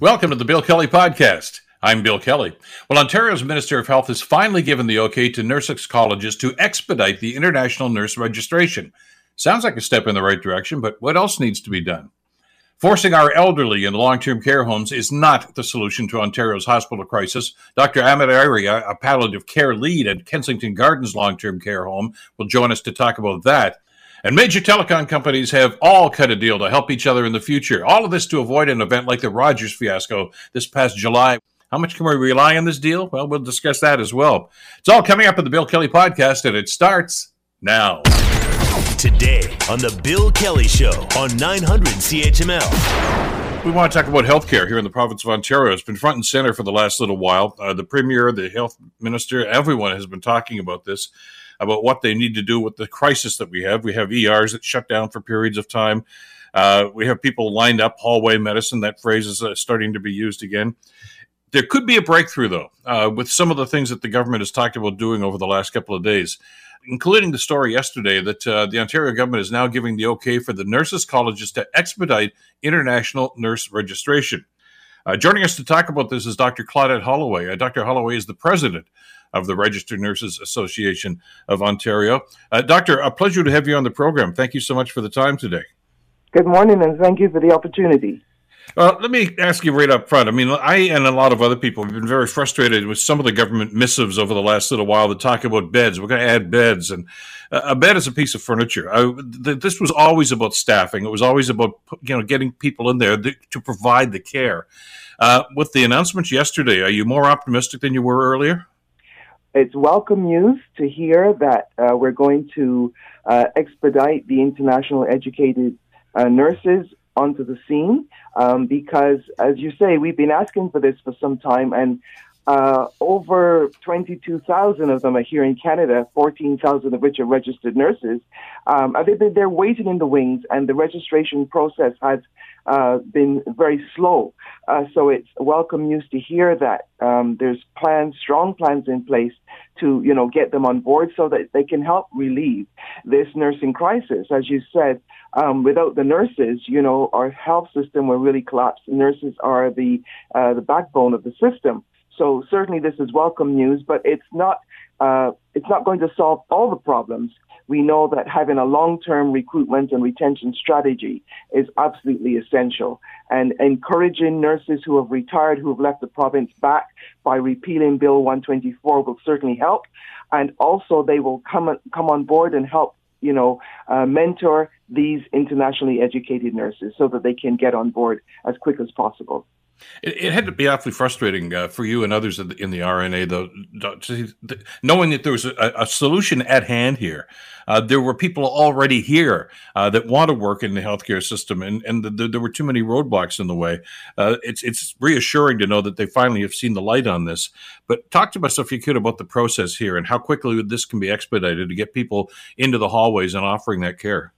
Welcome to the Bill Kelly Podcast. I'm Bill Kelly. Well, Ontario's Minister of Health has finally given the okay to nursing colleges to expedite the international nurse registration. Sounds like a step in the right direction, but what else needs to be done? Forcing our elderly in long term care homes is not the solution to Ontario's hospital crisis. Dr. Amit Arya, a palliative care lead at Kensington Gardens Long Term Care Home, will join us to talk about that. And major telecom companies have all cut a deal to help each other in the future. All of this to avoid an event like the Rogers fiasco this past July. How much can we rely on this deal? Well, we'll discuss that as well. It's all coming up in the Bill Kelly podcast, and it starts now. Today on the Bill Kelly Show on 900 CHML. We want to talk about healthcare here in the province of Ontario. It's been front and center for the last little while. Uh, the premier, the health minister, everyone has been talking about this about what they need to do with the crisis that we have. We have ERs that shut down for periods of time. Uh, we have people lined up, hallway medicine. That phrase is uh, starting to be used again. There could be a breakthrough, though, uh, with some of the things that the government has talked about doing over the last couple of days, including the story yesterday that uh, the Ontario government is now giving the okay for the nurses' colleges to expedite international nurse registration. Uh, joining us to talk about this is Dr. Claudette Holloway. Uh, Dr. Holloway is the president of the Registered Nurses Association of Ontario. Uh, doctor, a pleasure to have you on the program. Thank you so much for the time today. Good morning, and thank you for the opportunity. Uh, let me ask you right up front. I mean, I and a lot of other people have been very frustrated with some of the government missives over the last little while that talk about beds. We're going to add beds, and uh, a bed is a piece of furniture. I, th- this was always about staffing. It was always about you know getting people in there th- to provide the care. Uh, with the announcements yesterday, are you more optimistic than you were earlier? it's welcome news to hear that uh, we're going to uh, expedite the international educated uh, nurses onto the scene um, because, as you say, we've been asking for this for some time, and uh, over 22,000 of them are here in Canada, 14,000 of which are registered nurses. Um, they've they're waiting in the wings, and the registration process has uh, been very slow. Uh, so it's welcome news to hear that um, there's plans, strong plans in place to, you know, get them on board so that they can help relieve this nursing crisis. As you said, um, without the nurses, you know, our health system will really collapse. Nurses are the uh, the backbone of the system. So certainly this is welcome news, but it's not uh, it's not going to solve all the problems we know that having a long-term recruitment and retention strategy is absolutely essential. And encouraging nurses who have retired, who have left the province back by repealing Bill 124 will certainly help. And also they will come, come on board and help, you know, uh, mentor these internationally educated nurses so that they can get on board as quick as possible. It, it, had to be awfully frustrating uh, for you and others in the, in the RNA, though, knowing that there was a, a solution at hand here. Uh, there were people already here uh, that want to work in the healthcare system, and, and the, the, there were too many roadblocks in the way. Uh, it's it's reassuring to know that they finally have seen the light on this. But talk to us, if you could, about the process here and how quickly this can be expedited to get people into the hallways and offering that care.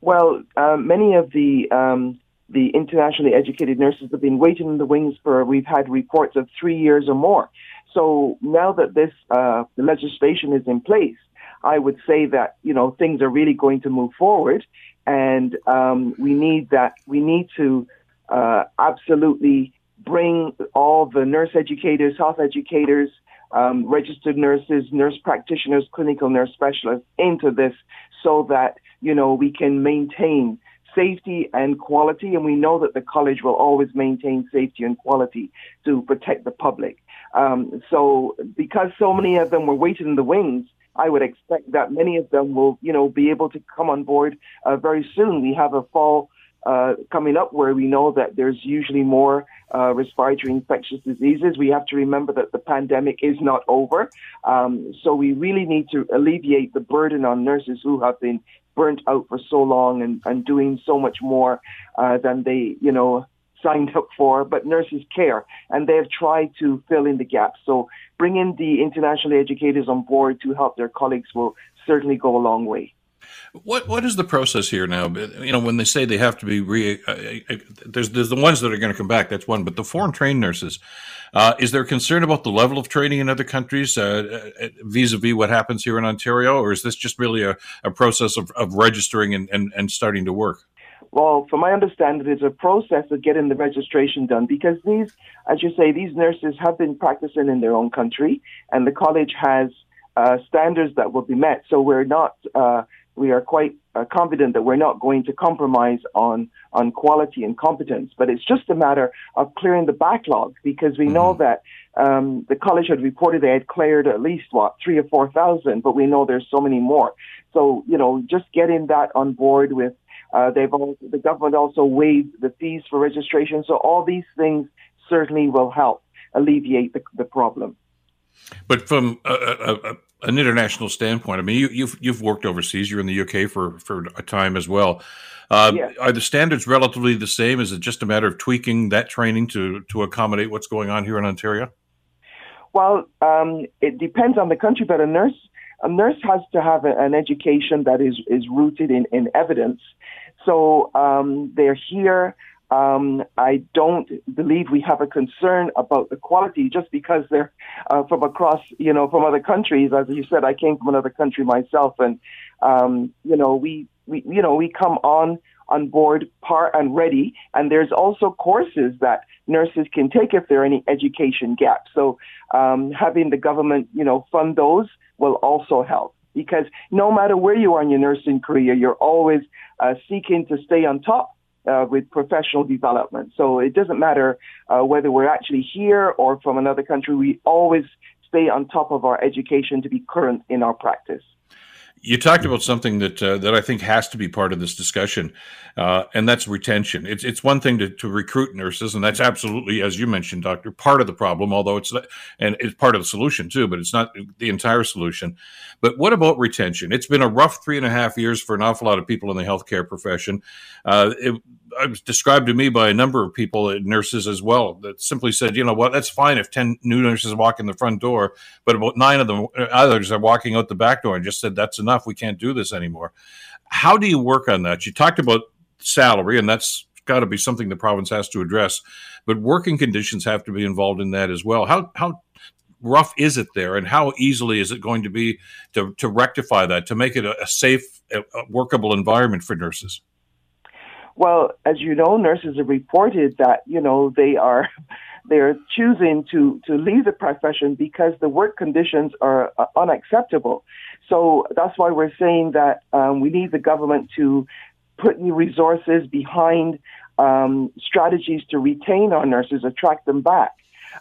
Well, uh, many of the um, the internationally educated nurses have been waiting in the wings for, we've had reports of three years or more. So now that this uh, the legislation is in place, I would say that, you know, things are really going to move forward and um, we need that, we need to uh, absolutely bring all the nurse educators, health educators, um, registered nurses, nurse practitioners, clinical nurse specialists into this so that, you know, we can maintain safety and quality, and we know that the college will always maintain safety and quality to protect the public. Um, so, because so many of them were waiting in the wings, I would expect that many of them will, you know, be able to come on board uh, very soon. We have a fall uh, coming up where we know that there's usually more uh, respiratory infectious diseases. We have to remember that the pandemic is not over. Um, so we really need to alleviate the burden on nurses who have been burnt out for so long and, and doing so much more uh, than they, you know, signed up for, but nurses care and they have tried to fill in the gaps. So bringing the internationally educators on board to help their colleagues will certainly go a long way. What what is the process here now? You know, when they say they have to be re, uh, uh, there's there's the ones that are going to come back. That's one, but the foreign trained nurses, uh, is there concern about the level of training in other countries uh, vis a vis what happens here in Ontario, or is this just really a, a process of, of registering and, and, and starting to work? Well, from my understanding, it's a process of getting the registration done because these, as you say, these nurses have been practicing in their own country, and the college has uh, standards that will be met. So we're not, uh, we are quite uh, confident that we're not going to compromise on on quality and competence. But it's just a matter of clearing the backlog because we mm-hmm. know that um, the college had reported they had cleared at least what three or four thousand, but we know there's so many more. So you know, just getting that on board with uh, they've all, the government also waived the fees for registration. So all these things certainly will help alleviate the, the problem. But from a, a, a, an international standpoint, I mean, you, have you've, you've worked overseas. You're in the UK for for a time as well. Uh, yes. Are the standards relatively the same? Is it just a matter of tweaking that training to to accommodate what's going on here in Ontario? Well, um, it depends on the country, but a nurse a nurse has to have a, an education that is is rooted in in evidence. So um, they're here. Um, I don't believe we have a concern about the quality just because they're uh, from across, you know, from other countries. As you said, I came from another country myself, and um, you know, we, we, you know, we come on on board par and ready. And there's also courses that nurses can take if there are any education gaps. So um, having the government, you know, fund those will also help because no matter where you are in your nursing career, you're always uh, seeking to stay on top uh, with professional development. So it doesn't matter uh, whether we're actually here or from another country, we always stay on top of our education to be current in our practice. You talked about something that uh, that I think has to be part of this discussion, uh, and that's retention. It's it's one thing to, to recruit nurses, and that's absolutely, as you mentioned, doctor, part of the problem. Although it's and it's part of the solution too, but it's not the entire solution. But what about retention? It's been a rough three and a half years for an awful lot of people in the healthcare profession. Uh, it, it was described to me by a number of people, uh, nurses as well, that simply said, you know what, that's fine if 10 new nurses walk in the front door, but about nine of them, uh, others are walking out the back door and just said, that's enough. We can't do this anymore. How do you work on that? You talked about salary, and that's got to be something the province has to address, but working conditions have to be involved in that as well. How, how, rough is it there and how easily is it going to be to, to rectify that to make it a, a safe a workable environment for nurses well, as you know, nurses have reported that you know they are they're choosing to to leave the profession because the work conditions are uh, unacceptable. So that's why we're saying that um, we need the government to put new resources behind um, strategies to retain our nurses, attract them back.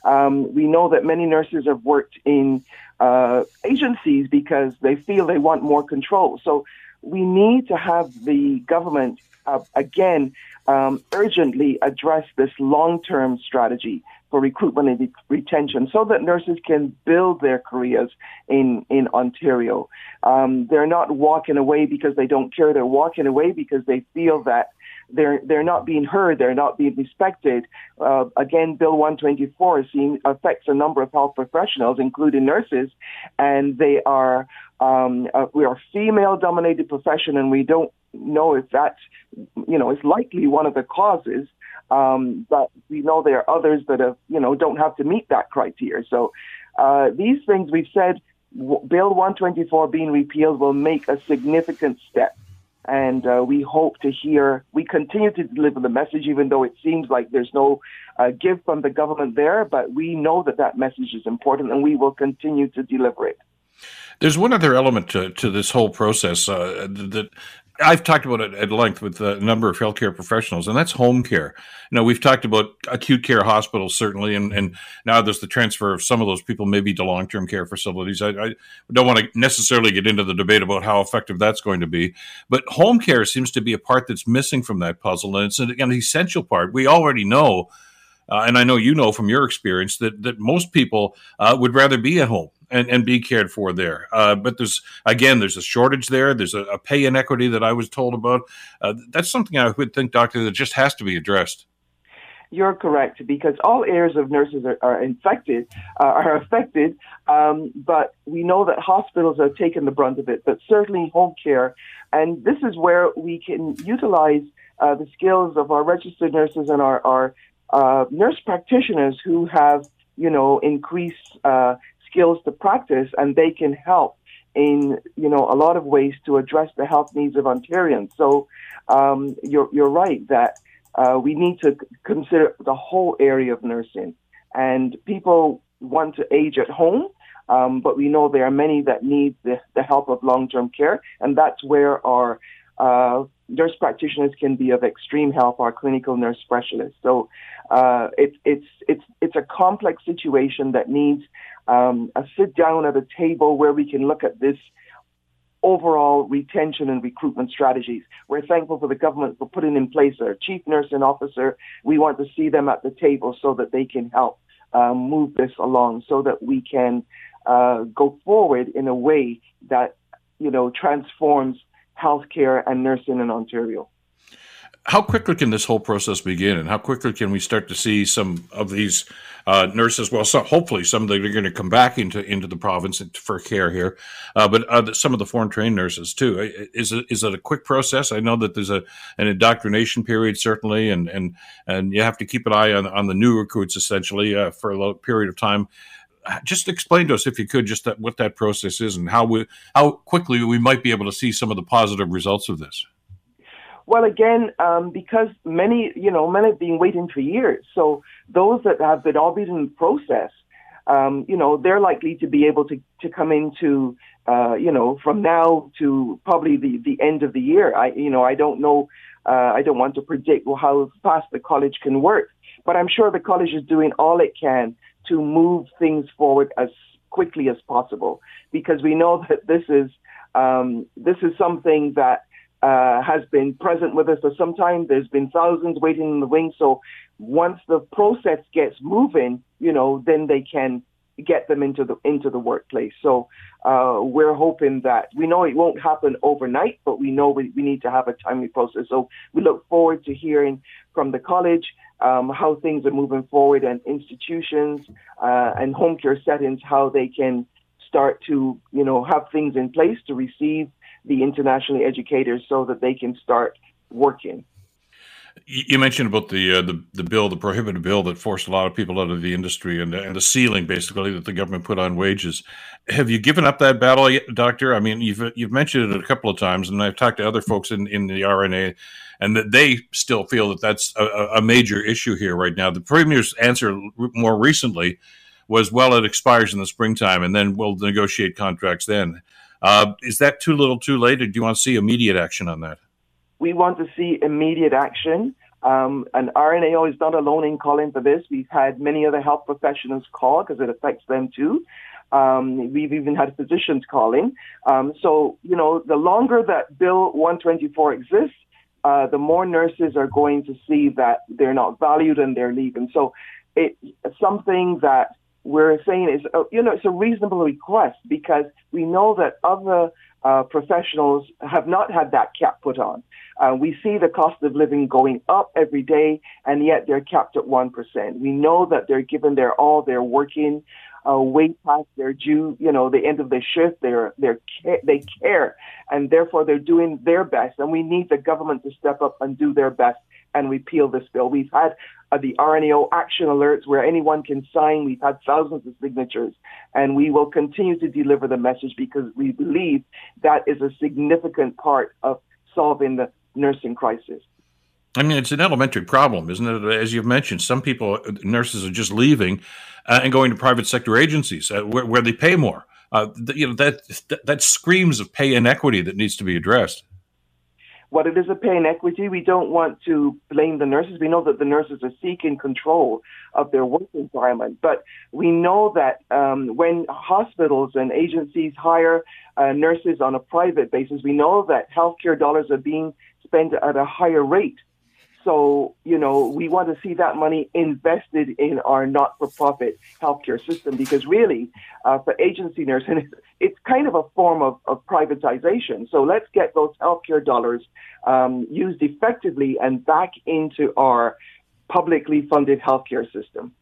Um, we know that many nurses have worked in uh, agencies because they feel they want more control. So we need to have the government uh, again um, urgently address this long-term strategy for recruitment and retention so that nurses can build their careers in, in Ontario. Um, they're not walking away because they don't care. They're walking away because they feel that they're, they're not being heard. They're not being respected. Uh, again, Bill 124 seeing, affects a number of health professionals, including nurses, and they are, um, uh, we are female dominated profession and we don't know if that's, you know, it's likely one of the causes. Um, but we know there are others that have, you know, don't have to meet that criteria. So uh, these things we've said, Bill 124 being repealed will make a significant step. And uh, we hope to hear, we continue to deliver the message, even though it seems like there's no uh, give from the government there. But we know that that message is important and we will continue to deliver it. There's one other element to, to this whole process uh, that I've talked about it at length with a number of healthcare professionals, and that's home care. You know, we've talked about acute care hospitals certainly, and, and now there's the transfer of some of those people maybe to long term care facilities. I, I, don't want to necessarily get into the debate about how effective that's going to be, but home care seems to be a part that's missing from that puzzle, and it's an, an essential part. We already know, uh, and I know you know from your experience that that most people uh, would rather be at home and, and be cared for there. Uh, but there's again, there's a shortage there. There's a, a pay inequity that I was told about. Uh, that's something I would think, doctor, that just has to be addressed. You're correct because all areas of nurses are, are infected, uh, are affected. Um, but we know that hospitals have taken the brunt of it, but certainly home care, and this is where we can utilize uh, the skills of our registered nurses and our, our uh, nurse practitioners who have, you know, increased uh, skills to practice and they can help in you know a lot of ways to address the health needs of Ontarians. So um, you're you're right that uh, we need to consider the whole area of nursing, and people want to age at home. Um, but we know there are many that need the, the help of long-term care, and that's where our uh, nurse practitioners can be of extreme help, our clinical nurse specialists. So uh, it, it's it's it's a complex situation that needs um, a sit down at a table where we can look at this overall retention and recruitment strategies. We're thankful for the government for putting in place a chief nursing officer. We want to see them at the table so that they can help uh, move this along, so that we can uh, go forward in a way that you know transforms healthcare and nursing in Ontario. How quickly can this whole process begin, and how quickly can we start to see some of these uh, nurses? Well, so hopefully some of them are going to come back into into the province for care here, uh, but uh, some of the foreign trained nurses too. Is it is it a quick process? I know that there's a an indoctrination period certainly, and and and you have to keep an eye on on the new recruits essentially uh, for a period of time just explain to us, if you could, just that, what that process is and how we how quickly we might be able to see some of the positive results of this. Well, again, um, because many, you know, many have been waiting for years. So those that have been all in the process, um, you know, they're likely to be able to, to come into, uh, you know, from now to probably the, the end of the year. I, you know, I don't know, uh, I don't want to predict how fast the college can work, but I'm sure the college is doing all it can to move things forward as quickly as possible because we know that this is um, this is something that uh, has been present with us for some time. There's been thousands waiting in the wings. So once the process gets moving, you know, then they can get them into the into the workplace. So uh, we're hoping that we know it won't happen overnight, but we know we, we need to have a timely process. So we look forward to hearing from the college um, how things are moving forward and institutions uh, and home care settings how they can start to you know have things in place to receive the internationally educators so that they can start working. You mentioned about the, uh, the the bill, the prohibited bill that forced a lot of people out of the industry, and and the ceiling basically that the government put on wages. Have you given up that battle, yet, Doctor? I mean, you've you've mentioned it a couple of times, and I've talked to other folks in, in the RNA, and that they still feel that that's a, a major issue here right now. The premier's answer more recently was, "Well, it expires in the springtime, and then we'll negotiate contracts then." Uh, is that too little, too late, or do you want to see immediate action on that? We want to see immediate action. Um, and RNAO is not alone in calling for this. We've had many other health professionals call because it affects them too. Um, we've even had physicians calling. Um, so, you know, the longer that Bill 124 exists, uh, the more nurses are going to see that they're not valued and they're leaving. So it's something that we're saying is, uh, you know, it's a reasonable request because we know that other uh, professionals have not had that cap put on. Uh, we see the cost of living going up every day, and yet they're capped at 1%. We know that they're given their all, they're working uh, way past their due, you know, the end of the shift. They're, they're, they care, and therefore they're doing their best. And we need the government to step up and do their best and repeal this bill. We've had uh, the RNAO action alerts where anyone can sign. We've had thousands of signatures, and we will continue to deliver the message because we believe that is a significant part of solving the nursing crisis. I mean, it's an elementary problem, isn't it? As you've mentioned, some people, nurses, are just leaving uh, and going to private sector agencies uh, where, where, they pay more. Uh, you know that that screams of pay inequity that needs to be addressed. What it is a pay inequity, we don't want to blame the nurses. We know that the nurses are seeking control of their work environment, but we know that um, when hospitals and agencies hire uh, nurses on a private basis, we know that healthcare dollars are being spent at a higher rate so, you know, we want to see that money invested in our not-for-profit healthcare system because really, uh, for agency nursing, it's, it's kind of a form of, of privatization. So let's get those healthcare dollars um, used effectively and back into our publicly funded healthcare system.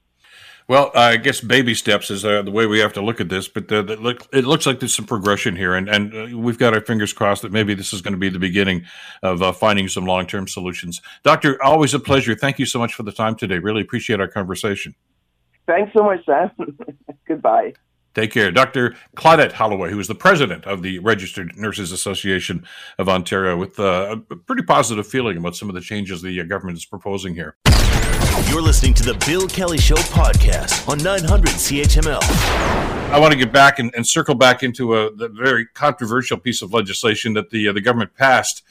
Well, I guess baby steps is uh, the way we have to look at this, but uh, look, it looks like there's some progression here, and, and uh, we've got our fingers crossed that maybe this is going to be the beginning of uh, finding some long term solutions. Doctor, always a pleasure. Thank you so much for the time today. Really appreciate our conversation. Thanks so much, Sam. Goodbye. Take care. Dr. Claudette Holloway, who is the president of the Registered Nurses Association of Ontario, with uh, a pretty positive feeling about some of the changes the uh, government is proposing here. You're listening to the Bill Kelly Show podcast on 900 CHML. I want to get back and, and circle back into a very controversial piece of legislation that the uh, the government passed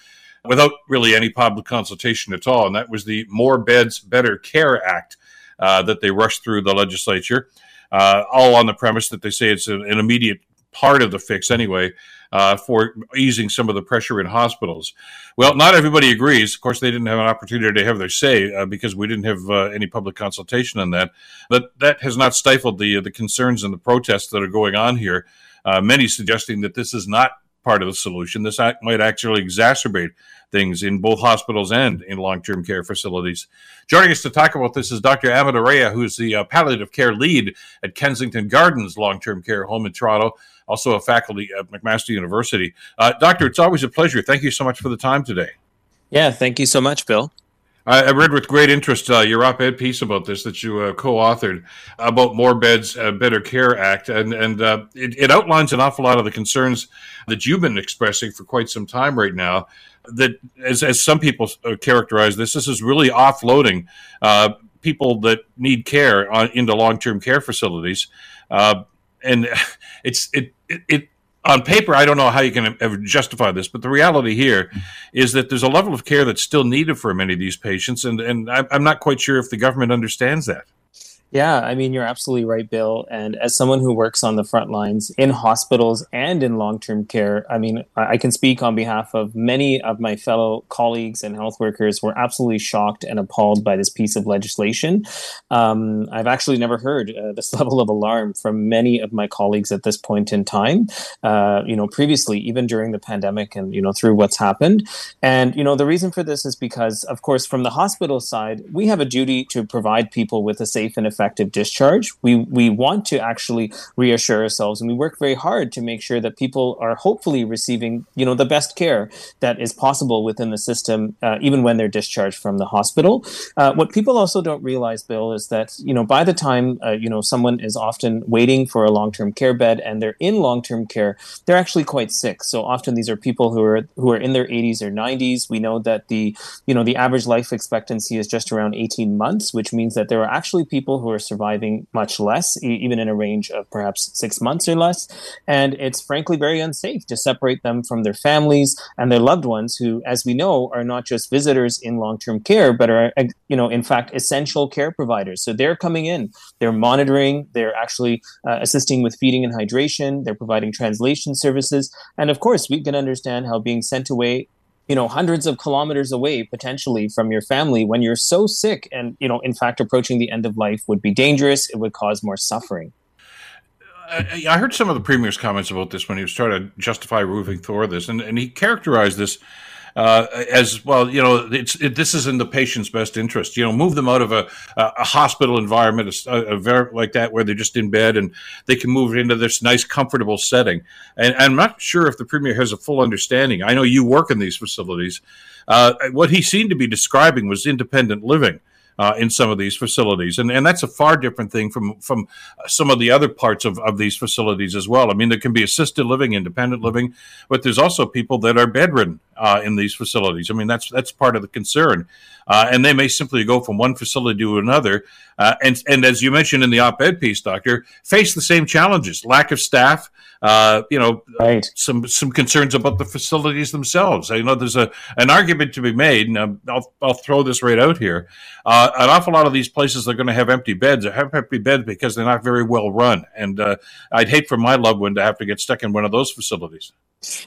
without really any public consultation at all, and that was the More Beds, Better Care Act uh, that they rushed through the legislature, uh, all on the premise that they say it's an, an immediate part of the fix anyway uh, for easing some of the pressure in hospitals. Well, not everybody agrees. Of course, they didn't have an opportunity to have their say uh, because we didn't have uh, any public consultation on that. But that has not stifled the the concerns and the protests that are going on here. Uh, many suggesting that this is not part of the solution. This act might actually exacerbate things in both hospitals and in long term care facilities. Joining us to talk about this is Dr. Amit Arya, who is the uh, palliative care lead at Kensington Gardens Long Term Care Home in Toronto, also a faculty at McMaster University. Uh, doctor, it's always a pleasure. Thank you so much for the time today. Yeah, thank you so much, Bill. I, read with great interest uh, your op-ed piece about this that you uh, co-authored about More Beds, uh, Better Care Act, and and uh, it, it, outlines an awful lot of the concerns that you've been expressing for quite some time right now. That, as, as some people uh, characterize this, this is really offloading uh, people that need care on, into long-term care facilities, and it's it, it, it on paper, I don't know how you can ever justify this, but the reality here is that there's a level of care that's still needed for many of these patients, and and I'm not quite sure if the government understands that. Yeah, I mean, you're absolutely right, Bill. And as someone who works on the front lines in hospitals and in long term care, I mean, I can speak on behalf of many of my fellow colleagues and health workers who are absolutely shocked and appalled by this piece of legislation. Um, I've actually never heard uh, this level of alarm from many of my colleagues at this point in time, uh, you know, previously, even during the pandemic and, you know, through what's happened. And, you know, the reason for this is because, of course, from the hospital side, we have a duty to provide people with a safe and effective discharge. We we want to actually reassure ourselves, and we work very hard to make sure that people are hopefully receiving you know the best care that is possible within the system, uh, even when they're discharged from the hospital. Uh, what people also don't realize, Bill, is that you know by the time uh, you know someone is often waiting for a long term care bed and they're in long term care, they're actually quite sick. So often these are people who are who are in their 80s or 90s. We know that the you know the average life expectancy is just around 18 months, which means that there are actually people who are surviving much less, e- even in a range of perhaps six months or less. And it's frankly very unsafe to separate them from their families and their loved ones, who, as we know, are not just visitors in long term care, but are, you know, in fact, essential care providers. So they're coming in, they're monitoring, they're actually uh, assisting with feeding and hydration, they're providing translation services. And of course, we can understand how being sent away you know hundreds of kilometers away potentially from your family when you're so sick and you know in fact approaching the end of life would be dangerous. It would cause more suffering. I heard some of the premier's comments about this when he was trying to justify moving Thor this, and, and he characterized this uh, as well. You know, it's it, this is in the patient's best interest. You know, move them out of a, a hospital environment, a, a, like that, where they're just in bed, and they can move into this nice, comfortable setting. And, and I'm not sure if the premier has a full understanding. I know you work in these facilities. Uh, what he seemed to be describing was independent living uh, in some of these facilities, and and that's a far different thing from from some of the other parts of, of these facilities as well. I mean, there can be assisted living, independent living, but there's also people that are bedridden uh, in these facilities. I mean, that's that's part of the concern, uh, and they may simply go from one facility to another, uh, and and as you mentioned in the op-ed piece, doctor, face the same challenges: lack of staff, uh, you know, right. some some concerns about the facilities themselves. I know there's a an argument to be made, and I'll I'll throw this right out here. Uh, an awful lot of these places are going to have empty beds. Or have empty beds because they're not very well run, and uh, I'd hate for my loved one to have to get stuck in one of those facilities.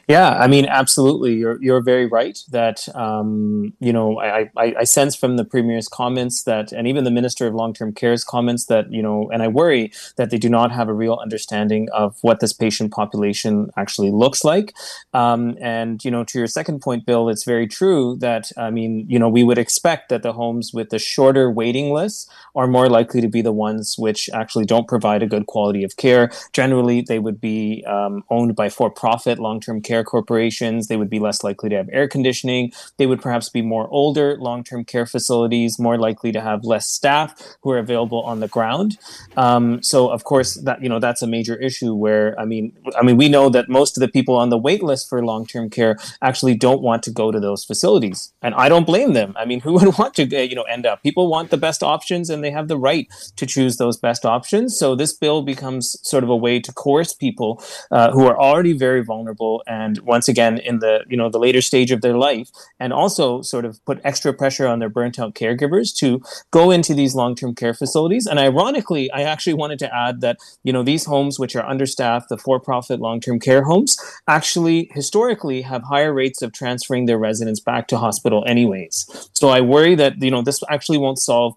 Yeah, I mean, absolutely. You're you're very right that um, you know I, I, I sense from the premier's comments that, and even the minister of long term care's comments that you know, and I worry that they do not have a real understanding of what this patient population actually looks like. Um, and you know, to your second point, Bill, it's very true that I mean, you know, we would expect that the homes with the shorter waiting lists are more likely to be the ones which actually don't provide a good quality of care. Generally, they would be um, owned by for profit long long-term care corporations. They would be less likely to have air conditioning. They would perhaps be more older long-term care facilities, more likely to have less staff who are available on the ground. Um, so, of course, that you know that's a major issue. Where I mean, I mean, we know that most of the people on the wait list for long-term care actually don't want to go to those facilities, and I don't blame them. I mean, who would want to you know end up? People want the best options, and they have the right to choose those best options. So this bill becomes sort of a way to coerce people uh, who are already very vulnerable, and once again in the you know the later stage of their life, and also sort of put extra pressure on their burnt out caregivers to go into these long-term care facilities. And ironically, I actually wanted to add that you know these homes which are understaffed, the for-profit long-term care homes, actually historically have higher rates of transferring their residents back to hospital anyways. So I worry that you know this actually won't solve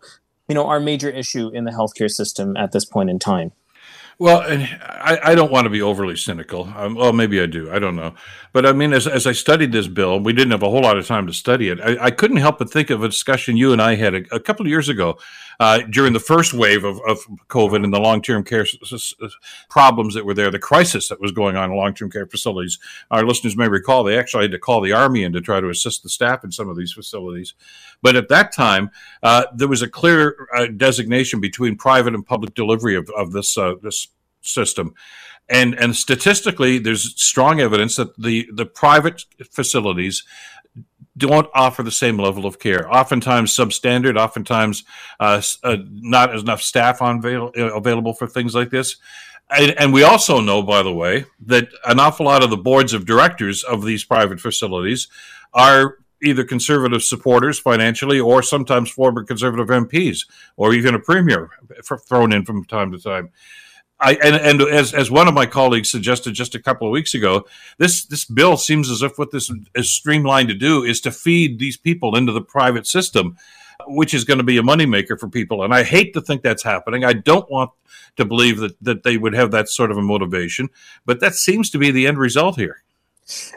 you know our major issue in the healthcare system at this point in time. Well, I, I don't want to be overly cynical. Um, well, maybe I do. I don't know. But I mean, as, as I studied this bill, we didn't have a whole lot of time to study it. I, I couldn't help but think of a discussion you and I had a, a couple of years ago uh, during the first wave of, of COVID and the long term care s- s- problems that were there, the crisis that was going on in long term care facilities. Our listeners may recall they actually had to call the Army in to try to assist the staff in some of these facilities. But at that time, uh, there was a clear uh, designation between private and public delivery of, of this uh, this system. And and statistically, there's strong evidence that the, the private facilities don't offer the same level of care. Oftentimes substandard, oftentimes uh, uh, not enough staff on avail- available for things like this. And, and, we also know, by the way, that an awful lot of the boards of directors of these private facilities are either conservative supporters financially or sometimes former conservative MPs or even a premier thrown in from time to time. I, and, and as, as one of my colleagues suggested just a couple of weeks ago, this, this bill seems as if what this is streamlined to do is to feed these people into the private system, which is going to be a moneymaker for people. And I hate to think that's happening. I don't want to believe that, that they would have that sort of a motivation, but that seems to be the end result here.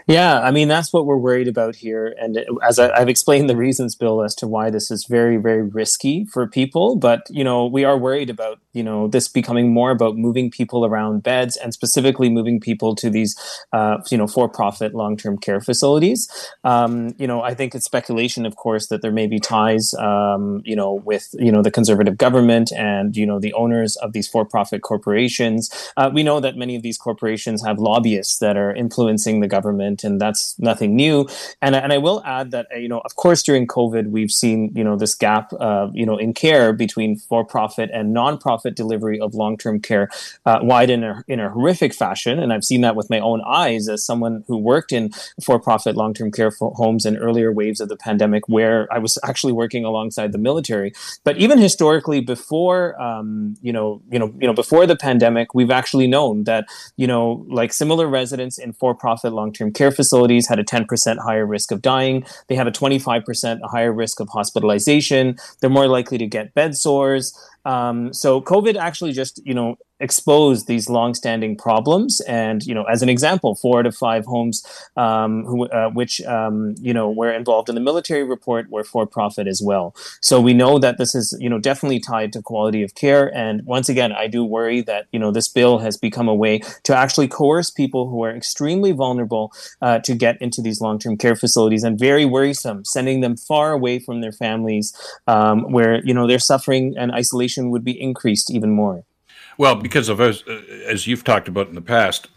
Yeah, I mean that's what we're worried about here, and as I, have explained the reasons, Bill, as to why this is very, very risky for people. But you know, we are worried about you know this becoming more about moving people around beds, and specifically moving people to these uh, you know for-profit long-term care facilities. Um, you know, I think it's speculation, of course, that there may be ties, um, you know, with you know the conservative government and you know the owners of these for-profit corporations. Uh, we know that many of these corporations have lobbyists that are influencing the government, and that's nothing new. And and I will add that you know, of course, during COVID, we've seen you know this gap, uh, you know, in care between for-profit and non-profit delivery of long-term care uh, widen in a, in a horrific fashion. And I've seen that with my own eyes as someone who worked in for-profit long-term care homes in earlier waves of the pandemic, where I was actually working alongside the military. But even historically, before um, you know, you know, you know, before the pandemic, we've actually known that you know, like similar residents in for-profit long long term care facilities had a 10% higher risk of dying. They have a 25% higher risk of hospitalization. They're more likely to get bed sores. Um, so COVID actually just, you know, exposed these longstanding problems. And you know, as an example, four out of five homes um, who, uh, which um, you know were involved in the military report were for profit as well. So we know that this is you know definitely tied to quality of care. And once again, I do worry that you know this bill has become a way to actually coerce people who are extremely vulnerable uh, to get into these long-term care facilities and very worrisome, sending them far away from their families, um, where you know their suffering and isolation would be increased even more. Well, because of as, as you've talked about in the past,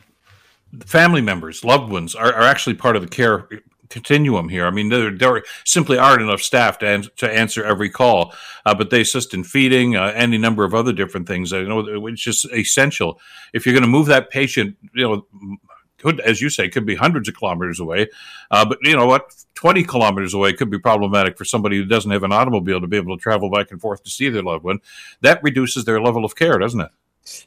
family members, loved ones are, are actually part of the care continuum here. I mean, there, there simply aren't enough staff to, an- to answer every call, uh, but they assist in feeding, uh, any number of other different things. I know it's just essential. If you're going to move that patient, you know, could, as you say, could be hundreds of kilometers away. Uh, but you know what? 20 kilometers away could be problematic for somebody who doesn't have an automobile to be able to travel back and forth to see their loved one. That reduces their level of care, doesn't it?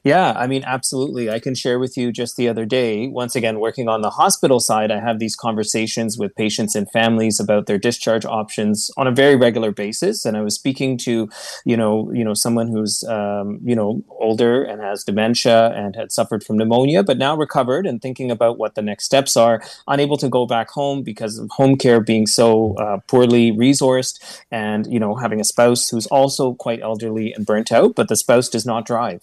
Yeah, I mean, absolutely. I can share with you just the other day, once again, working on the hospital side, I have these conversations with patients and families about their discharge options on a very regular basis. And I was speaking to, you know, you know, someone who's, um, you know, older and has dementia and had suffered from pneumonia, but now recovered and thinking about what the next steps are, unable to go back home because of home care being so uh, poorly resourced and, you know, having a spouse who's also quite elderly and burnt out, but the spouse does not drive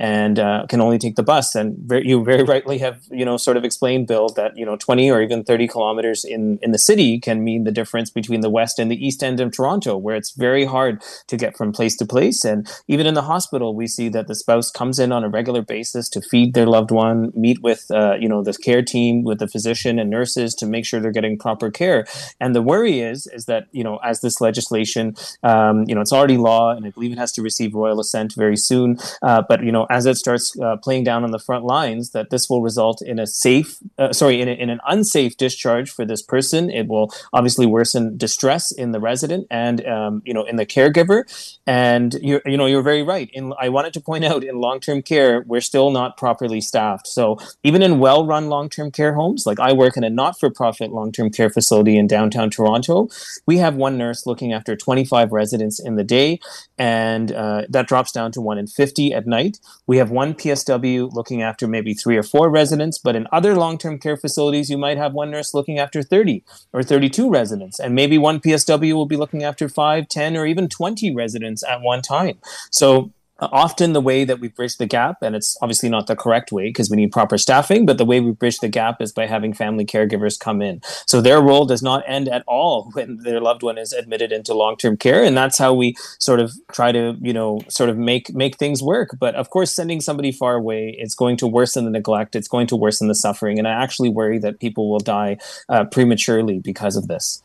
and uh, can only take the bus. And very, you very rightly have you know sort of explained, Bill, that you know 20 or even 30 kilometers in in the city can mean the difference between the west and the east end of Toronto, where it's very hard to get from place to place. And even in the hospital, we see that the spouse comes in on a regular basis to feed their loved one, meet with uh, you know the care team, with the physician and nurses to make sure they're getting proper care. And the worry is is that you know as this legislation, um, you know, it's already law, and I believe it has to receive royal assent very soon. Uh, but you know, as it starts uh, playing down on the front lines, that this will result in a safe, uh, sorry, in, a, in an unsafe discharge for this person. It will obviously worsen distress in the resident and um, you know in the caregiver. And you you know you're very right. In I wanted to point out in long term care, we're still not properly staffed. So even in well run long term care homes, like I work in a not for profit long term care facility in downtown Toronto, we have one nurse looking after 25 residents in the day, and uh, that drops down to one in 50 at night. We have one PSW looking after maybe three or four residents, but in other long term care facilities, you might have one nurse looking after 30 or 32 residents, and maybe one PSW will be looking after 5, 10, or even 20 residents at one time. So often the way that we bridge the gap, and it's obviously not the correct way because we need proper staffing, but the way we bridge the gap is by having family caregivers come in. So their role does not end at all when their loved one is admitted into long-term care, and that's how we sort of try to, you know, sort of make make things work. But of course, sending somebody far away, it's going to worsen the neglect, it's going to worsen the suffering, and I actually worry that people will die uh, prematurely because of this.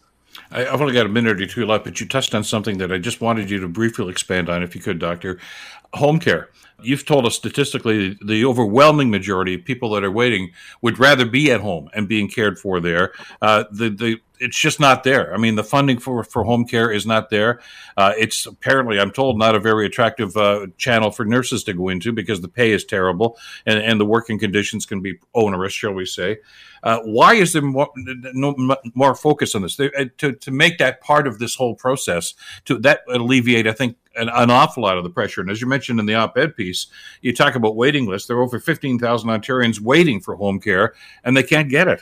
I've only got a minute or two left, but you touched on something that I just wanted you to briefly expand on, if you could, Doctor. Home care. You've told us statistically the overwhelming majority of people that are waiting would rather be at home and being cared for there. Uh, the the it's just not there. I mean, the funding for, for home care is not there. Uh, it's apparently, I'm told, not a very attractive uh, channel for nurses to go into because the pay is terrible and, and the working conditions can be onerous, shall we say. Uh, why is there more, no, more focus on this? Uh, to, to make that part of this whole process, to that alleviate, I think, an, an, awful lot of the pressure. And as you mentioned in the op-ed piece, you talk about waiting lists. There are over 15,000 Ontarians waiting for home care, and they can't get it.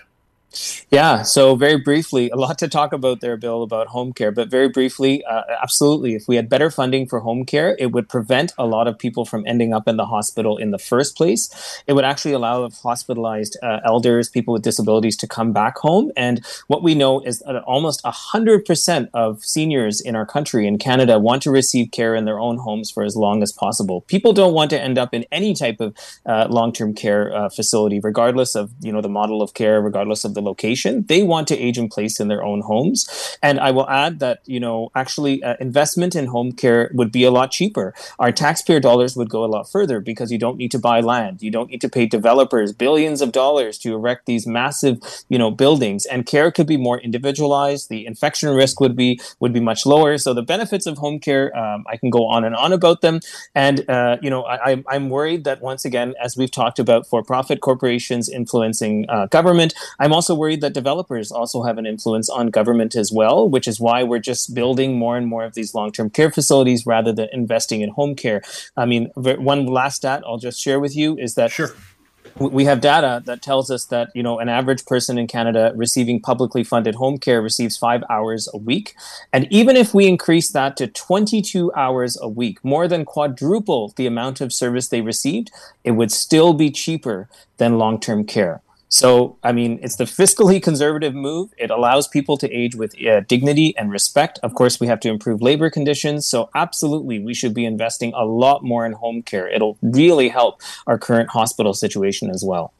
Yeah. So very briefly, a lot to talk about there, Bill, about home care. But very briefly, uh, absolutely, if we had better funding for home care, it would prevent a lot of people from ending up in the hospital in the first place. It would actually allow hospitalized uh, elders, people with disabilities, to come back home. And what we know is that almost hundred percent of seniors in our country, in Canada, want to receive care in their own homes for as long as possible. People don't want to end up in any type of uh, long-term care uh, facility, regardless of you know the model of care, regardless of the location. They want to age in place in their own homes. And I will add that, you know, actually uh, investment in home care would be a lot cheaper. Our taxpayer dollars would go a lot further because you don't need to buy land. You don't need to pay developers billions of dollars to erect these massive, you know, buildings. And care could be more individualized. The infection risk would be would be much lower. So the benefits of home care, um, I can go on and on about them. And uh, you know, I, I'm worried that once again, as we've talked about, for-profit corporations influencing uh, government, I'm also also worried that developers also have an influence on government as well, which is why we're just building more and more of these long term care facilities rather than investing in home care. I mean, one last stat I'll just share with you is that. Sure we have data that tells us that you know an average person in Canada receiving publicly funded home care receives five hours a week, and even if we increase that to 22 hours a week, more than quadruple the amount of service they received, it would still be cheaper than long-term care. So, I mean, it's the fiscally conservative move. It allows people to age with uh, dignity and respect. Of course, we have to improve labor conditions. So, absolutely, we should be investing a lot more in home care. It'll really help our current hospital situation as well.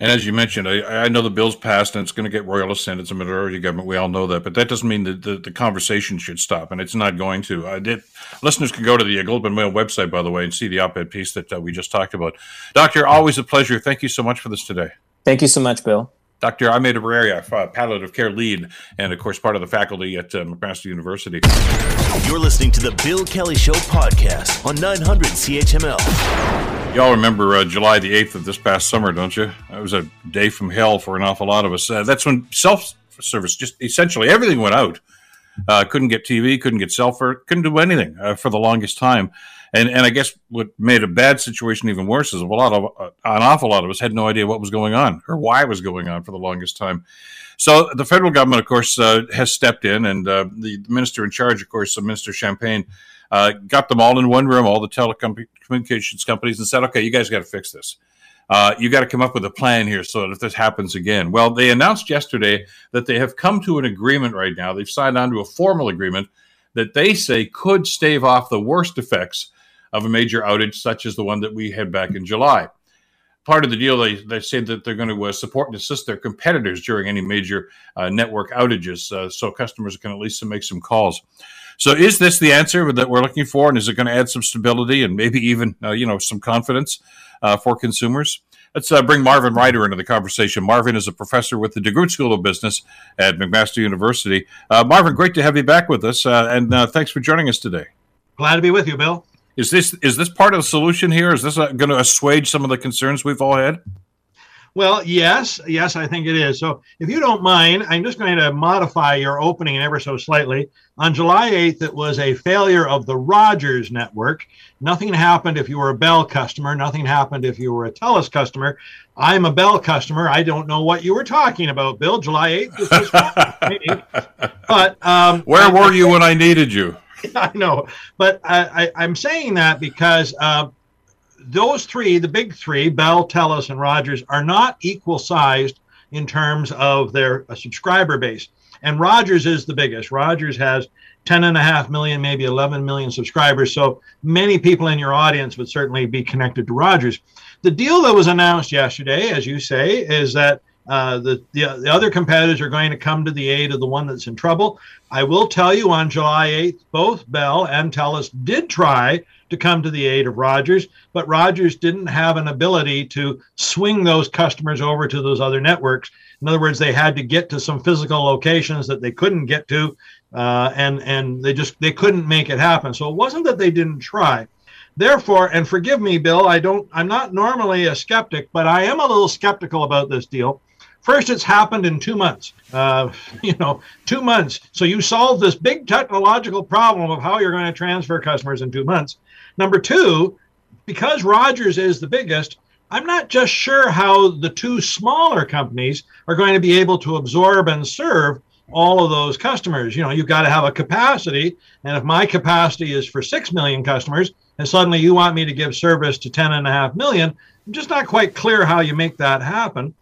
And as you mentioned, I, I, know the bill's passed and it's going to get royal assent. It's a majority government. We all know that. But that doesn't mean that the, the conversation should stop, and it's not going to. Listeners can go to the Globe and Mail website, by the way, and see the op ed piece that uh, we just talked about. Doctor, always a pleasure. Thank you so much for this today. Thank you so much, Bill. Dr. Amit Arya, uh, palliative care lead, and of course, part of the faculty at uh, McMaster University. You're listening to the Bill Kelly Show podcast on 900 CHML. Y'all remember uh, July the 8th of this past summer, don't you? That was a day from hell for an awful lot of us. Uh, that's when self service, just essentially everything went out. Uh, couldn't get TV, couldn't get cell phone, couldn't do anything uh, for the longest time. And and I guess what made a bad situation even worse is a lot of uh, an awful lot of us had no idea what was going on or why it was going on for the longest time. So the federal government, of course, uh, has stepped in, and uh, the minister in charge, of course, Minister Champagne, uh, got them all in one room, all the telecommunications companies, and said, okay, you guys got to fix this. Uh, you got to come up with a plan here so that if this happens again. Well, they announced yesterday that they have come to an agreement right now. They've signed on to a formal agreement that they say could stave off the worst effects of a major outage such as the one that we had back in July. Part of the deal, they, they say that they're going to uh, support and assist their competitors during any major uh, network outages uh, so customers can at least make some calls. So, is this the answer that we're looking for? And is it going to add some stability and maybe even, uh, you know, some confidence uh, for consumers? Let's uh, bring Marvin Ryder into the conversation. Marvin is a professor with the DeGroote School of Business at McMaster University. Marvin, great to have you back with us, and thanks for joining us today. Glad to be with you, Bill. Is this is this part of the solution here? Is this uh, going to assuage some of the concerns we've all had? Well, yes, yes, I think it is. So, if you don't mind, I'm just going to modify your opening ever so slightly. On July 8th, it was a failure of the Rogers network. Nothing happened if you were a Bell customer. Nothing happened if you were a TELUS customer. I'm a Bell customer. I don't know what you were talking about, Bill. July 8th. but um, where were you when I needed you? I know, but I, am saying that because uh, those three, the big three, Bell, TELUS, and Rogers, are not equal sized in terms of their uh, subscriber base. And Rogers is the biggest. Rogers has 10 and a half million, maybe 11 million subscribers. So many people in your audience would certainly be connected to Rogers. The deal that was announced yesterday, as you say, is that uh, the, the, the other competitors are going to come to the aid of the one that's in trouble. I will tell you on July 8th, both Bell and TELUS did try to come to the aid of Rogers, but Rogers didn't have an ability to swing those customers over to those other networks. In other words, they had to get to some physical locations that they couldn't get to, uh, and and they just they couldn't make it happen. So it wasn't that they didn't try. Therefore, and forgive me, Bill, I don't I'm not normally a skeptic, but I am a little skeptical about this deal First, it's happened in two months. Uh, you know, two months. So you solve this big technological problem of how you're going to transfer customers in two months. Number two, because Rogers is the biggest, I'm not just sure how the two smaller companies are going to be able to absorb and serve all of those customers. You know, you've got to have a capacity. And if my capacity is for 6 million customers, and suddenly you want me to give service to 10 and a half million, I'm just not quite clear how you make that happen.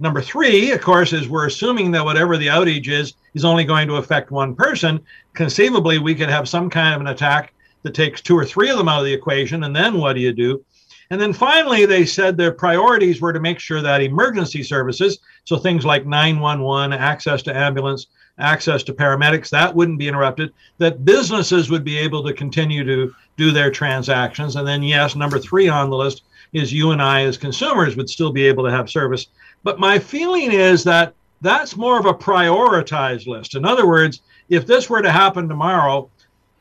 Number three, of course, is we're assuming that whatever the outage is is only going to affect one person. Conceivably, we could have some kind of an attack that takes two or three of them out of the equation. And then what do you do? And then finally, they said their priorities were to make sure that emergency services, so things like 911, access to ambulance, access to paramedics, that wouldn't be interrupted, that businesses would be able to continue to do their transactions. And then, yes, number three on the list is you and I as consumers would still be able to have service but my feeling is that that's more of a prioritized list. In other words, if this were to happen tomorrow,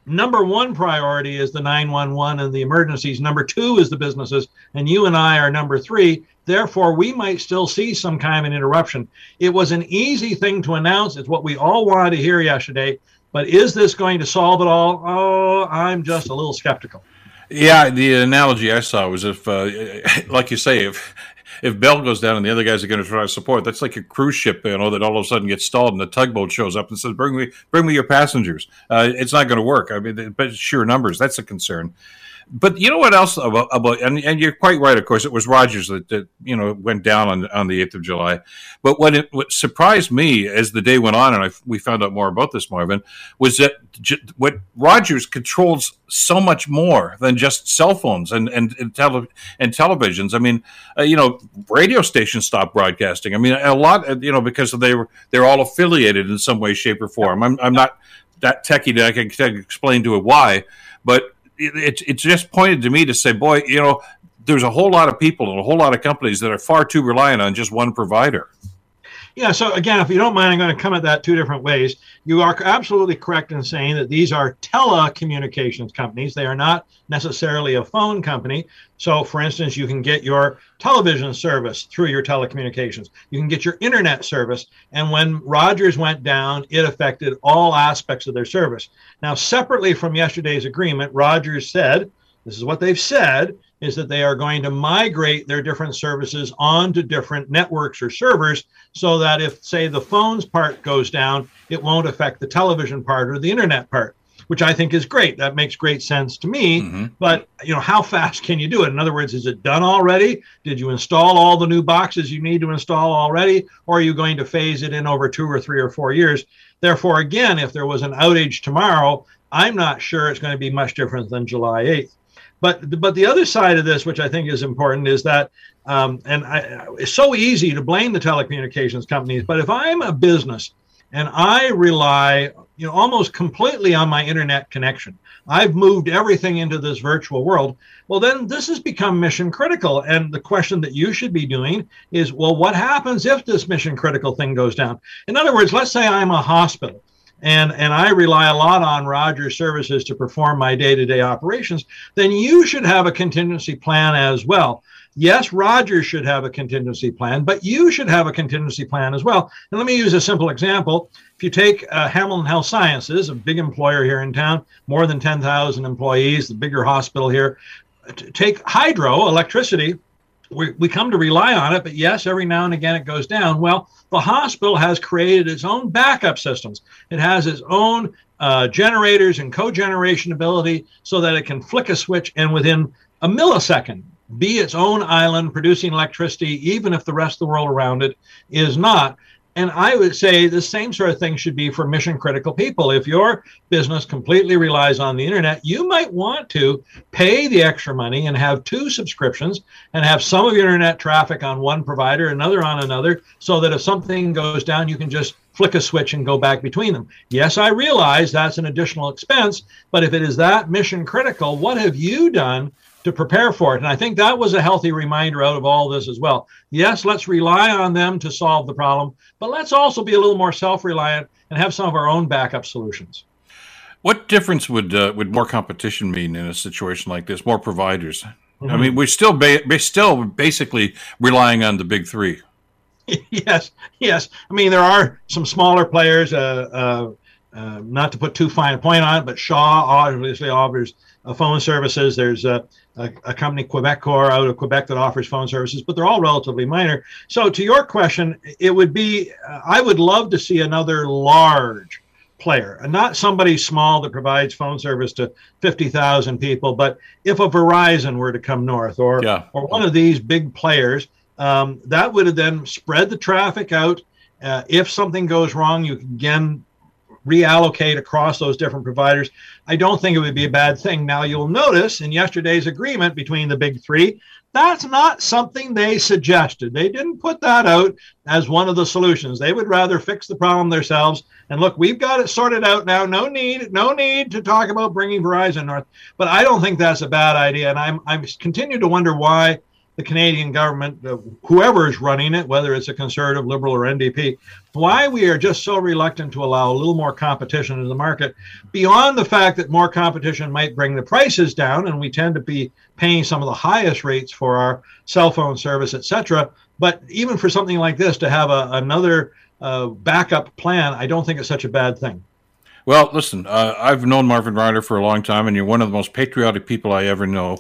number one priority is the 911 and the emergencies. Number two is the businesses, and you and I are number three. Therefore, we might still see some kind of an interruption. It was an easy thing to announce. It's what we all wanted to hear yesterday. But is this going to solve it all? Oh, I'm just a little skeptical. Yeah, the analogy I saw was if, uh, like you say, if if Bell goes down and the other guys are going to try to support, that's like a cruise ship, you know, that all of a sudden gets stalled and the tugboat shows up and says, "Bring me, bring me your passengers." Uh, it's not going to work. I mean, but sheer numbers, that's a concern. But you know what else about, about and, and you're quite right. Of course, it was Rogers that, that you know went down on on the eighth of July. But what it what surprised me as the day went on, and I, we found out more about this, Marvin, was that j- what Rogers controls so much more than just cell phones and and and, tele- and televisions. I mean, uh, you know, radio stations stopped broadcasting. I mean, a lot, uh, you know, because they were they're all affiliated in some way, shape, or form. I'm I'm not that techie that I can explain to it why, but it, it just pointed to me to say, boy, you know, there's a whole lot of people and a whole lot of companies that are far too reliant on just one provider. Yeah, so again, if you don't mind, I'm going to come at that two different ways. You are absolutely correct in saying that these are telecommunications companies. They are not necessarily a phone company. So, for instance, you can get your television service through your telecommunications, you can get your internet service. And when Rogers went down, it affected all aspects of their service. Now, separately from yesterday's agreement, Rogers said, this is what they've said is that they are going to migrate their different services onto different networks or servers so that if, say, the phones part goes down, it won't affect the television part or the internet part. which I think is great. That makes great sense to me. Mm-hmm. But you know, how fast can you do it? In other words, is it done already? Did you install all the new boxes you need to install already, or are you going to phase it in over two or three or four years? Therefore, again, if there was an outage tomorrow, I'm not sure it's going to be much different than July 8th. But but the other side of this, which I think is important, is that um, and I, it's so easy to blame the telecommunications companies. But if I'm a business and I rely, you know, almost completely on my internet connection, I've moved everything into this virtual world. Well, then this has become mission critical. And the question that you should be doing is, well, what happens if this mission critical thing goes down? In other words, let's say I'm a hospital and and I rely a lot on Rogers services to perform my day-to-day operations, then you should have a contingency plan as well. Yes, Rogers should have a contingency plan, but you should have a contingency plan as well. And let me use a simple example. If you take uh, Hamilton Health Sciences, a big employer here in town, more than 10,000 employees, the bigger hospital here, take hydro, electricity, we, we come to rely on it, but yes, every now and again it goes down. Well, the hospital has created its own backup systems. It has its own uh, generators and cogeneration ability so that it can flick a switch and within a millisecond be its own island producing electricity, even if the rest of the world around it is not. And I would say the same sort of thing should be for mission critical people. If your business completely relies on the internet, you might want to pay the extra money and have two subscriptions and have some of your internet traffic on one provider, another on another, so that if something goes down, you can just flick a switch and go back between them. Yes, I realize that's an additional expense, but if it is that mission critical, what have you done to prepare for it. And I think that was a healthy reminder out of all this as well. Yes, let's rely on them to solve the problem, but let's also be a little more self reliant and have some of our own backup solutions. What difference would uh, would more competition mean in a situation like this? More providers. Mm-hmm. I mean, we're still ba- we're still basically relying on the big three. yes, yes. I mean, there are some smaller players. Uh, uh, uh, not to put too fine a point on it, but Shaw obviously offers uh, phone services. There's a, a, company, Quebecor, out of Quebec that offers phone services, but they're all relatively minor. So, to your question, it would be uh, I would love to see another large player, and not somebody small that provides phone service to 50,000 people, but if a Verizon were to come north or, yeah. or one of these big players, um, that would have then spread the traffic out. Uh, if something goes wrong, you can again reallocate across those different providers, I don't think it would be a bad thing. Now, you'll notice in yesterday's agreement between the big three, that's not something they suggested. They didn't put that out as one of the solutions. They would rather fix the problem themselves. And look, we've got it sorted out now. No need, no need to talk about bringing Verizon north. But I don't think that's a bad idea. And I'm I'm continue to wonder why the Canadian government, whoever is running it, whether it's a conservative, liberal, or NDP, why we are just so reluctant to allow a little more competition in the market, beyond the fact that more competition might bring the prices down, and we tend to be paying some of the highest rates for our cell phone service, etc. But even for something like this, to have a, another uh, backup plan, I don't think it's such a bad thing. Well, listen, uh, I've known Marvin Ryder for a long time, and you're one of the most patriotic people I ever know.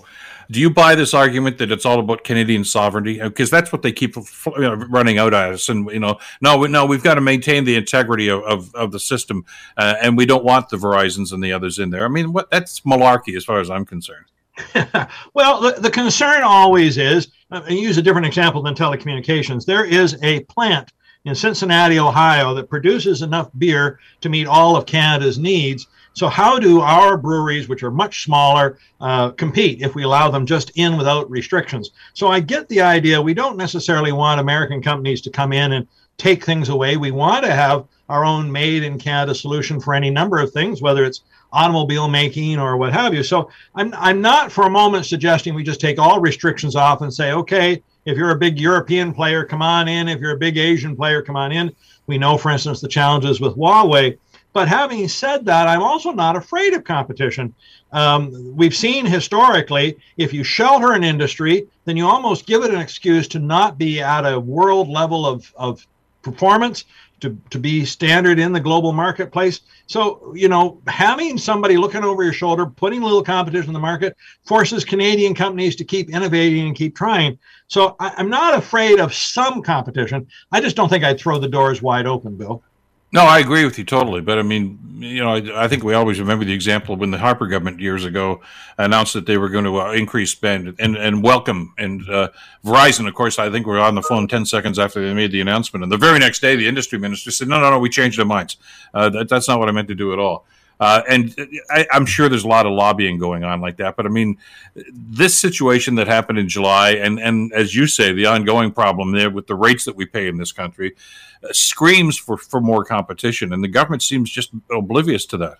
Do you buy this argument that it's all about Canadian sovereignty? Because that's what they keep running out at us. And you know, no, no, we've got to maintain the integrity of, of, of the system, uh, and we don't want the Verizons and the others in there. I mean, what that's malarkey as far as I'm concerned. well, the, the concern always is, uh, and use a different example than telecommunications. There is a plant in Cincinnati, Ohio, that produces enough beer to meet all of Canada's needs so, how do our breweries, which are much smaller, uh, compete if we allow them just in without restrictions? So, I get the idea. We don't necessarily want American companies to come in and take things away. We want to have our own made in Canada solution for any number of things, whether it's automobile making or what have you. So, I'm, I'm not for a moment suggesting we just take all restrictions off and say, okay, if you're a big European player, come on in. If you're a big Asian player, come on in. We know, for instance, the challenges with Huawei. But having said that, I'm also not afraid of competition. Um, we've seen historically, if you shelter an industry, then you almost give it an excuse to not be at a world level of, of performance, to, to be standard in the global marketplace. So, you know, having somebody looking over your shoulder, putting a little competition in the market, forces Canadian companies to keep innovating and keep trying. So I, I'm not afraid of some competition. I just don't think I'd throw the doors wide open, Bill. No, I agree with you totally. But I mean, you know, I, I, think we always remember the example when the Harper government years ago announced that they were going to uh, increase spend and, and welcome. And uh, Verizon, of course, I think we are on the phone 10 seconds after they made the announcement. And the very next day, the industry minister said, no, no, no, we changed our minds. Uh, that, that's not what I meant to do at all. Uh, and I, am sure there's a lot of lobbying going on like that. But I mean, this situation that happened in July, and, and as you say, the ongoing problem there with the rates that we pay in this country, uh, screams for, for more competition. And the government seems just oblivious to that.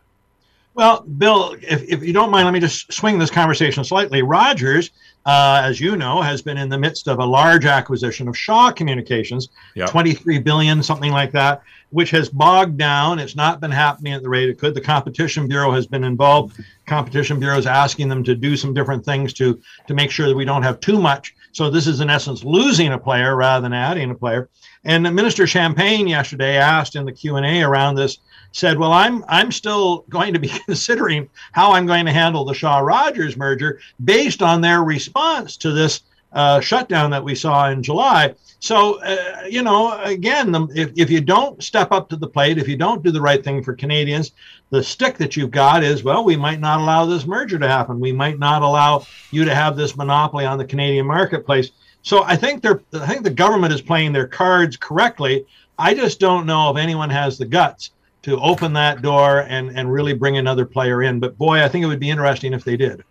Well, Bill, if, if you don't mind, let me just swing this conversation slightly. Rogers, uh, as you know, has been in the midst of a large acquisition of Shaw Communications, yep. 23 billion, something like that which has bogged down. It's not been happening at the rate it could. The Competition Bureau has been involved. Competition Bureau is asking them to do some different things to to make sure that we don't have too much. So this is in essence losing a player rather than adding a player. And Minister Champagne yesterday asked in the Q and A around this, said, "Well, I'm I'm still going to be considering how I'm going to handle the Shaw Rogers merger based on their response to this uh, shutdown that we saw in July." So, uh, you know, again, the, if, if you don't step up to the plate, if you don't do the right thing for Canadians, the stick that you've got is, well, we might not allow this merger to happen. We might not allow you to have this monopoly on the Canadian marketplace. So I think they're, I think the government is playing their cards correctly. I just don't know if anyone has the guts to open that door and, and really bring another player in. But boy, I think it would be interesting if they did.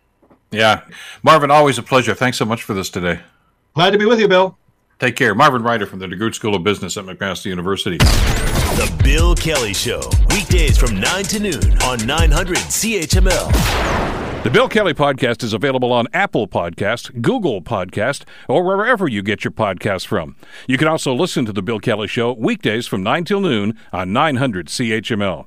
Yeah. Marvin, always a pleasure. Thanks so much for this today. Glad to be with you, Bill. Take care. Marvin Ryder from the DeGroote School of Business at McMaster University. The Bill Kelly Show, weekdays from 9 to noon on 900 CHML. The Bill Kelly Podcast is available on Apple Podcast, Google Podcast, or wherever you get your podcasts from. You can also listen to The Bill Kelly Show weekdays from 9 till noon on 900 CHML.